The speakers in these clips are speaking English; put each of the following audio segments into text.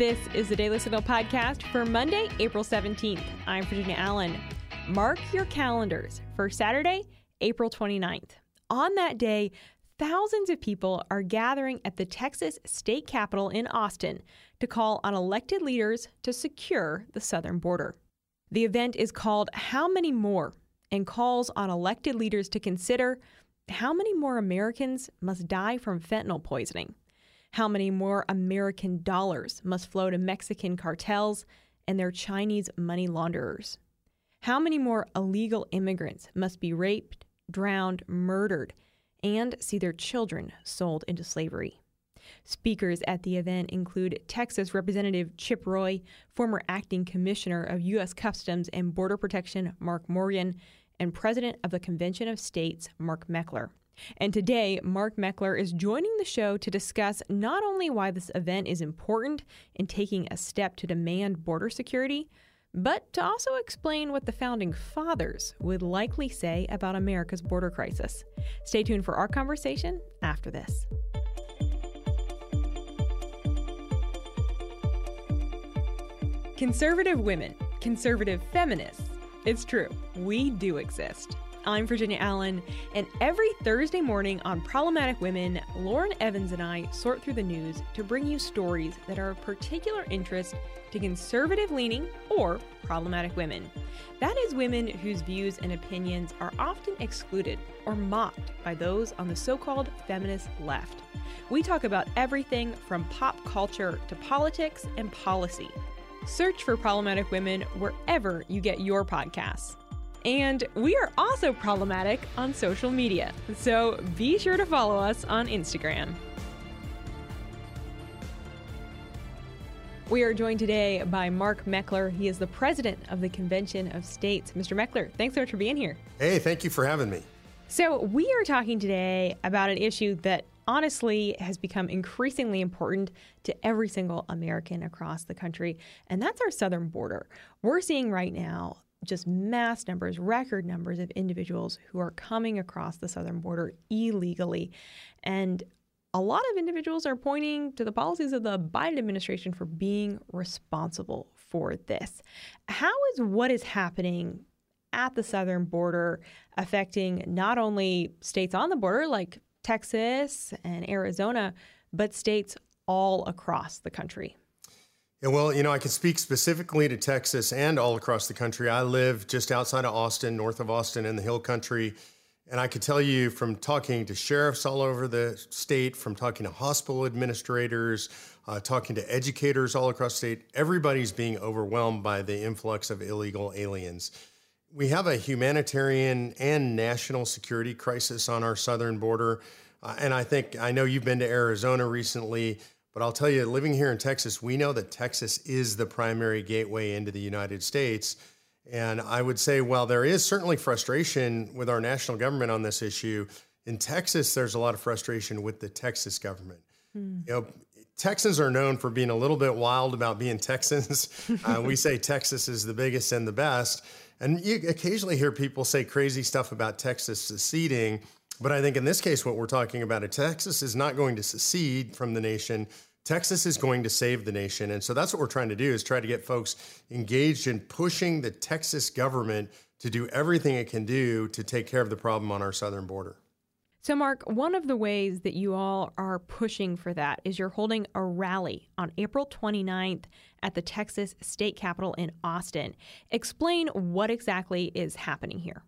This is the Daily Signal podcast for Monday, April 17th. I'm Virginia Allen. Mark your calendars for Saturday, April 29th. On that day, thousands of people are gathering at the Texas state capitol in Austin to call on elected leaders to secure the southern border. The event is called How Many More and calls on elected leaders to consider how many more Americans must die from fentanyl poisoning how many more American dollars must flow to Mexican cartels and their Chinese money launderers? How many more illegal immigrants must be raped, drowned, murdered, and see their children sold into slavery? Speakers at the event include Texas Representative Chip Roy, former acting commissioner of U.S. Customs and Border Protection Mark Morgan, and president of the Convention of States Mark Meckler. And today, Mark Meckler is joining the show to discuss not only why this event is important in taking a step to demand border security, but to also explain what the founding fathers would likely say about America's border crisis. Stay tuned for our conversation after this. Conservative women, conservative feminists. It's true, we do exist. I'm Virginia Allen, and every Thursday morning on Problematic Women, Lauren Evans and I sort through the news to bring you stories that are of particular interest to conservative leaning or problematic women. That is, women whose views and opinions are often excluded or mocked by those on the so called feminist left. We talk about everything from pop culture to politics and policy. Search for Problematic Women wherever you get your podcasts. And we are also problematic on social media, so be sure to follow us on Instagram. We are joined today by Mark Meckler. He is the president of the Convention of States. Mr. Meckler, thanks so much for being here. Hey, thank you for having me. So, we are talking today about an issue that honestly has become increasingly important to every single American across the country, and that's our southern border. We're seeing right now just mass numbers, record numbers of individuals who are coming across the southern border illegally. And a lot of individuals are pointing to the policies of the Biden administration for being responsible for this. How is what is happening at the southern border affecting not only states on the border like Texas and Arizona, but states all across the country? Well, you know, I can speak specifically to Texas and all across the country. I live just outside of Austin, north of Austin in the Hill Country. And I could tell you from talking to sheriffs all over the state, from talking to hospital administrators, uh, talking to educators all across the state, everybody's being overwhelmed by the influx of illegal aliens. We have a humanitarian and national security crisis on our southern border. Uh, and I think, I know you've been to Arizona recently. But I'll tell you, living here in Texas, we know that Texas is the primary gateway into the United States. And I would say, while there is certainly frustration with our national government on this issue, in Texas, there's a lot of frustration with the Texas government. Mm. You know, Texans are known for being a little bit wild about being Texans. uh, we say Texas is the biggest and the best. And you occasionally hear people say crazy stuff about Texas seceding. But I think in this case, what we're talking about, is Texas is not going to secede from the nation. Texas is going to save the nation. And so that's what we're trying to do is try to get folks engaged in pushing the Texas government to do everything it can do to take care of the problem on our southern border. So, Mark, one of the ways that you all are pushing for that is you're holding a rally on April 29th at the Texas state capitol in Austin. Explain what exactly is happening here.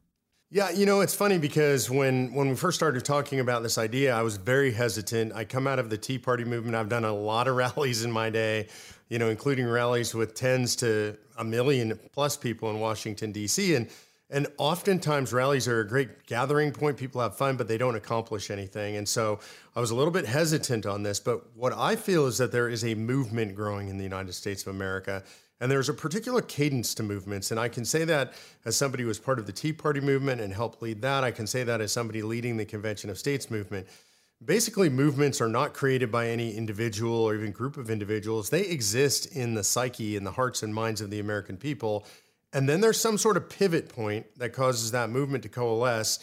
Yeah, you know, it's funny because when when we first started talking about this idea, I was very hesitant. I come out of the Tea Party movement. I've done a lot of rallies in my day, you know, including rallies with tens to a million plus people in Washington D.C. and and oftentimes rallies are a great gathering point. People have fun, but they don't accomplish anything. And so I was a little bit hesitant on this. But what I feel is that there is a movement growing in the United States of America and there's a particular cadence to movements. And I can say that as somebody who was part of the Tea Party movement and helped lead that. I can say that as somebody leading the Convention of States movement. Basically, movements are not created by any individual or even group of individuals. They exist in the psyche, in the hearts and minds of the American people. And then there's some sort of pivot point that causes that movement to coalesce.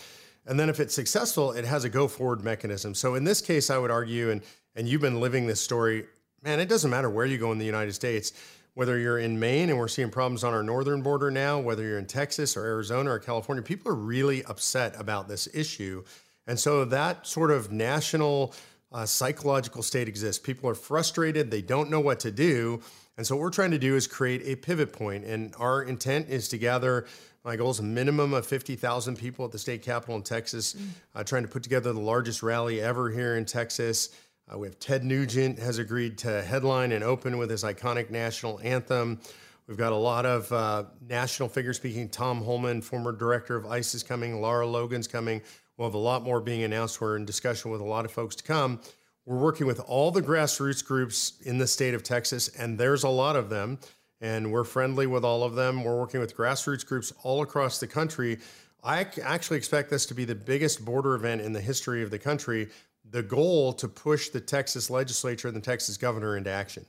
And then if it's successful, it has a go forward mechanism. So in this case, I would argue, and, and you've been living this story man, it doesn't matter where you go in the United States, whether you're in Maine and we're seeing problems on our northern border now, whether you're in Texas or Arizona or California, people are really upset about this issue. And so that sort of national uh, psychological state exists. People are frustrated, they don't know what to do. And so what we're trying to do is create a pivot point. And our intent is to gather my goal is a minimum of 50,000 people at the state capitol in Texas, mm. uh, trying to put together the largest rally ever here in Texas. Uh, we have Ted Nugent has agreed to headline and open with his iconic national anthem. We've got a lot of uh, national figures speaking. Tom Homan, former director of ICE, is coming. Lara Logan's coming. We'll have a lot more being announced. We're in discussion with a lot of folks to come. We're working with all the grassroots groups in the state of Texas, and there's a lot of them and we're friendly with all of them. We're working with grassroots groups all across the country. I actually expect this to be the biggest border event in the history of the country. The goal to push the Texas legislature and the Texas governor into action.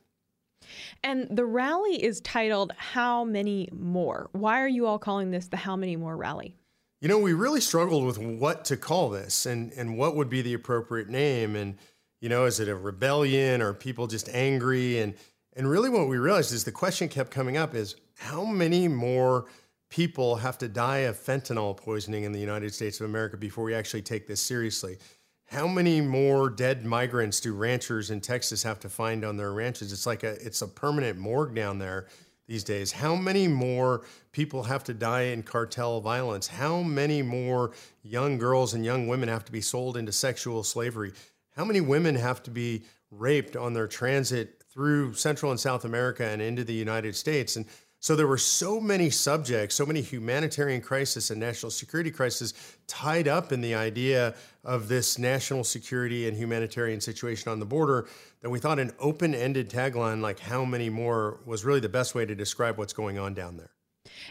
And the rally is titled How Many More? Why are you all calling this the How Many More rally? You know, we really struggled with what to call this and, and what would be the appropriate name. And, you know, is it a rebellion or people just angry? And and really, what we realized is the question kept coming up is how many more people have to die of fentanyl poisoning in the United States of America before we actually take this seriously? How many more dead migrants do ranchers in Texas have to find on their ranches? It's like a it's a permanent morgue down there these days. How many more people have to die in cartel violence? How many more young girls and young women have to be sold into sexual slavery? How many women have to be raped on their transit through Central and South America and into the United States. And so there were so many subjects, so many humanitarian crisis and national security crisis tied up in the idea of this national security and humanitarian situation on the border that we thought an open-ended tagline like how many more was really the best way to describe what's going on down there.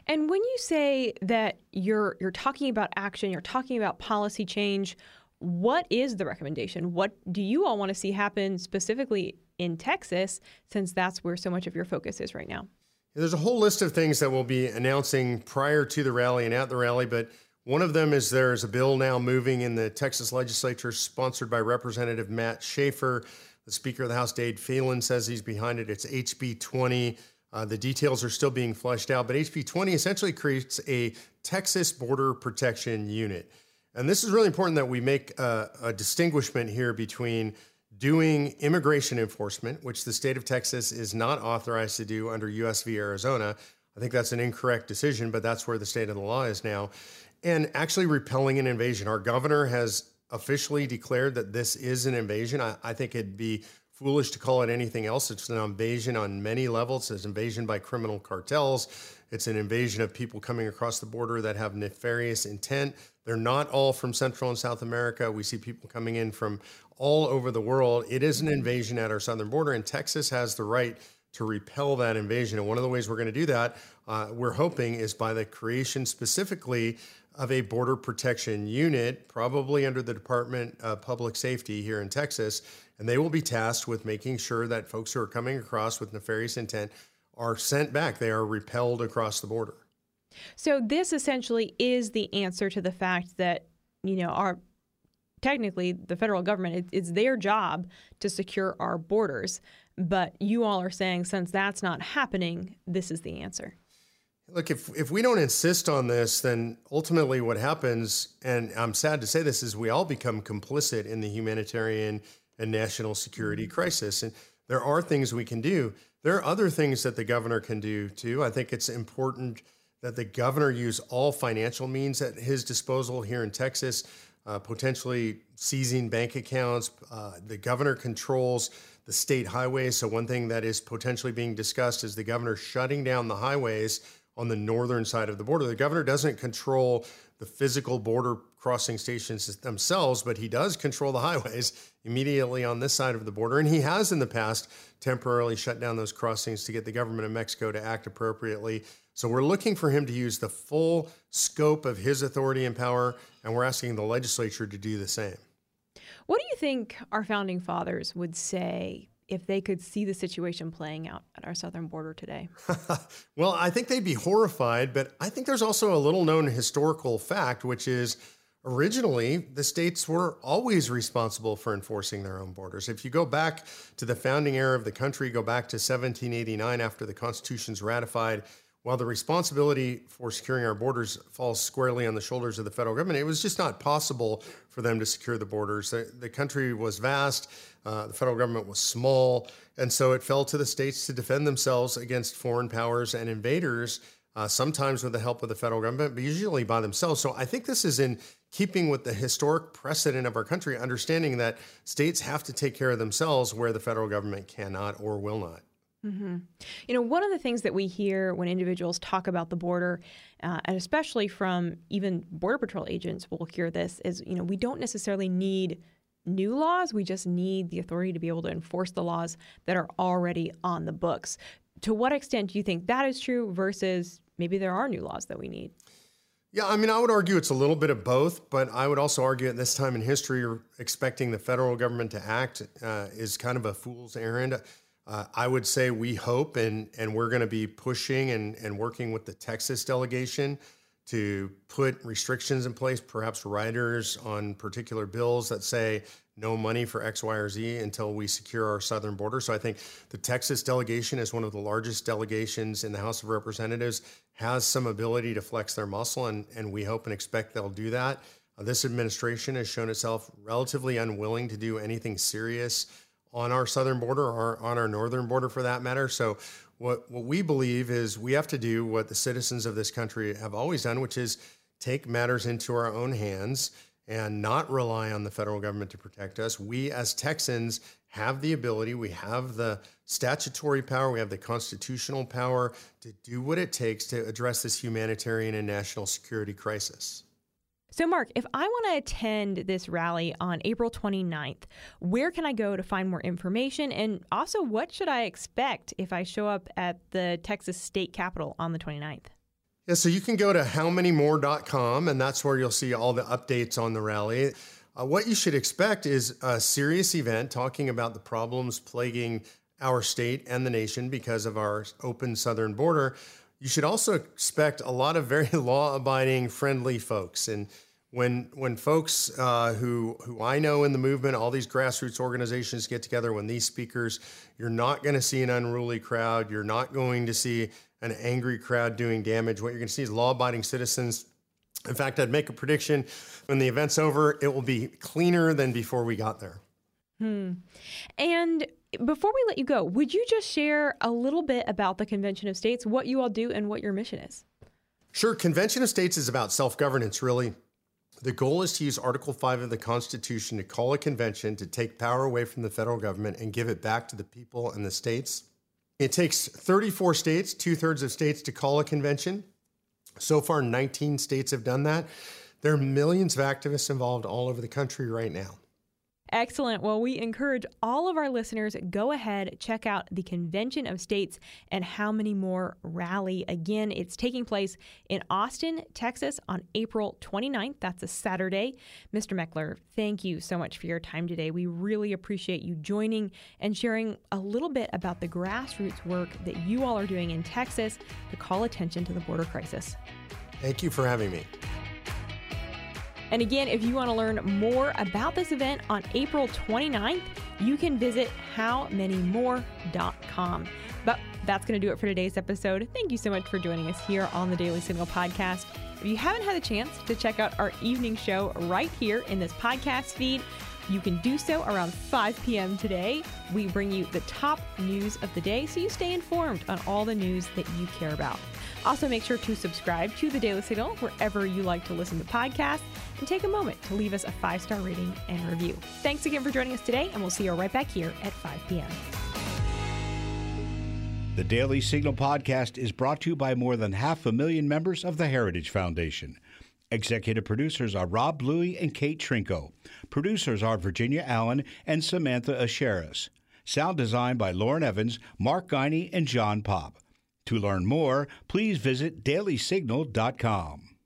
And when you say that you're you're talking about action, you're talking about policy change, what is the recommendation? What do you all want to see happen specifically in Texas, since that's where so much of your focus is right now? There's a whole list of things that we'll be announcing prior to the rally and at the rally, but one of them is there's a bill now moving in the Texas legislature sponsored by Representative Matt Schaefer. The Speaker of the House, Dade Phelan, says he's behind it. It's HB 20. Uh, the details are still being fleshed out, but HB 20 essentially creates a Texas Border Protection Unit. And this is really important that we make a, a distinguishment here between doing immigration enforcement, which the state of Texas is not authorized to do under US v. Arizona. I think that's an incorrect decision, but that's where the state of the law is now. And actually repelling an invasion. Our governor has officially declared that this is an invasion. I, I think it'd be foolish to call it anything else. It's an invasion on many levels. It's an invasion by criminal cartels. It's an invasion of people coming across the border that have nefarious intent. They're not all from Central and South America. We see people coming in from all over the world. It is an invasion at our southern border, and Texas has the right to repel that invasion. And one of the ways we're going to do that, uh, we're hoping, is by the creation specifically of a border protection unit, probably under the Department of Public Safety here in Texas. And they will be tasked with making sure that folks who are coming across with nefarious intent are sent back. They are repelled across the border. So this essentially is the answer to the fact that, you know, our technically the federal government it, it's their job to secure our borders. But you all are saying since that's not happening this is the answer. Look if, if we don't insist on this then ultimately what happens and i'm sad to say this is we all become complicit in the humanitarian and national security mm-hmm. crisis. And there are things we can do. There are other things that the governor can do too. I think it's important that the governor use all financial means at his disposal here in texas uh, potentially seizing bank accounts. Uh, the governor controls the state highways. So, one thing that is potentially being discussed is the governor shutting down the highways on the northern side of the border. The governor doesn't control the physical border crossing stations themselves, but he does control the highways immediately on this side of the border. And he has in the past temporarily shut down those crossings to get the government of Mexico to act appropriately. So we're looking for him to use the full scope of his authority and power, and we're asking the legislature to do the same. What do you think our founding fathers would say if they could see the situation playing out at our southern border today? well, I think they'd be horrified, but I think there's also a little known historical fact, which is originally the states were always responsible for enforcing their own borders. If you go back to the founding era of the country, go back to 1789 after the Constitution's ratified, while the responsibility for securing our borders falls squarely on the shoulders of the federal government, it was just not possible for them to secure the borders. The, the country was vast, uh, the federal government was small, and so it fell to the states to defend themselves against foreign powers and invaders. Uh, sometimes with the help of the federal government, but usually by themselves. So I think this is in keeping with the historic precedent of our country, understanding that states have to take care of themselves where the federal government cannot or will not. Mm-hmm. You know, one of the things that we hear when individuals talk about the border, uh, and especially from even Border Patrol agents will hear this, is, you know, we don't necessarily need new laws. We just need the authority to be able to enforce the laws that are already on the books. To what extent do you think that is true versus maybe there are new laws that we need? Yeah, I mean, I would argue it's a little bit of both, but I would also argue at this time in history, expecting the federal government to act uh, is kind of a fool's errand. Uh, I would say we hope and and we're going to be pushing and, and working with the Texas delegation to put restrictions in place, perhaps riders on particular bills that say no money for X, Y, or Z until we secure our southern border. So I think the Texas delegation is one of the largest delegations in the House of Representatives, has some ability to flex their muscle, and, and we hope and expect they'll do that. Uh, this administration has shown itself relatively unwilling to do anything serious on our southern border or on our northern border for that matter. So what what we believe is we have to do what the citizens of this country have always done, which is take matters into our own hands and not rely on the federal government to protect us. We as Texans have the ability, we have the statutory power, we have the constitutional power to do what it takes to address this humanitarian and national security crisis. So, Mark, if I want to attend this rally on April 29th, where can I go to find more information? And also, what should I expect if I show up at the Texas State Capitol on the 29th? Yeah, so you can go to howmanymore.com, and that's where you'll see all the updates on the rally. Uh, what you should expect is a serious event talking about the problems plaguing our state and the nation because of our open southern border you should also expect a lot of very law-abiding, friendly folks. And when when folks uh, who who I know in the movement, all these grassroots organizations get together, when these speakers, you're not going to see an unruly crowd. You're not going to see an angry crowd doing damage. What you're going to see is law-abiding citizens. In fact, I'd make a prediction: when the event's over, it will be cleaner than before we got there. Hmm. And before we let you go, would you just share a little bit about the Convention of States, what you all do, and what your mission is? Sure. Convention of States is about self governance, really. The goal is to use Article 5 of the Constitution to call a convention to take power away from the federal government and give it back to the people and the states. It takes 34 states, two thirds of states, to call a convention. So far, 19 states have done that. There are millions of activists involved all over the country right now. Excellent. Well, we encourage all of our listeners go ahead, check out the Convention of States and How Many More rally. Again, it's taking place in Austin, Texas on April 29th. That's a Saturday. Mr. Meckler, thank you so much for your time today. We really appreciate you joining and sharing a little bit about the grassroots work that you all are doing in Texas to call attention to the border crisis. Thank you for having me. And again, if you want to learn more about this event on April 29th, you can visit howmanymore.com. But that's going to do it for today's episode. Thank you so much for joining us here on the Daily Signal podcast. If you haven't had a chance to check out our evening show right here in this podcast feed, you can do so around 5 p.m. today. We bring you the top news of the day so you stay informed on all the news that you care about. Also, make sure to subscribe to the Daily Signal wherever you like to listen to podcasts and take a moment to leave us a five star rating and review. Thanks again for joining us today, and we'll see you right back here at 5 p.m. The Daily Signal podcast is brought to you by more than half a million members of the Heritage Foundation. Executive producers are Rob Bluey and Kate Trinko. Producers are Virginia Allen and Samantha Aschieris. Sound design by Lauren Evans, Mark Guiney, and John Pop. To learn more, please visit dailysignal.com.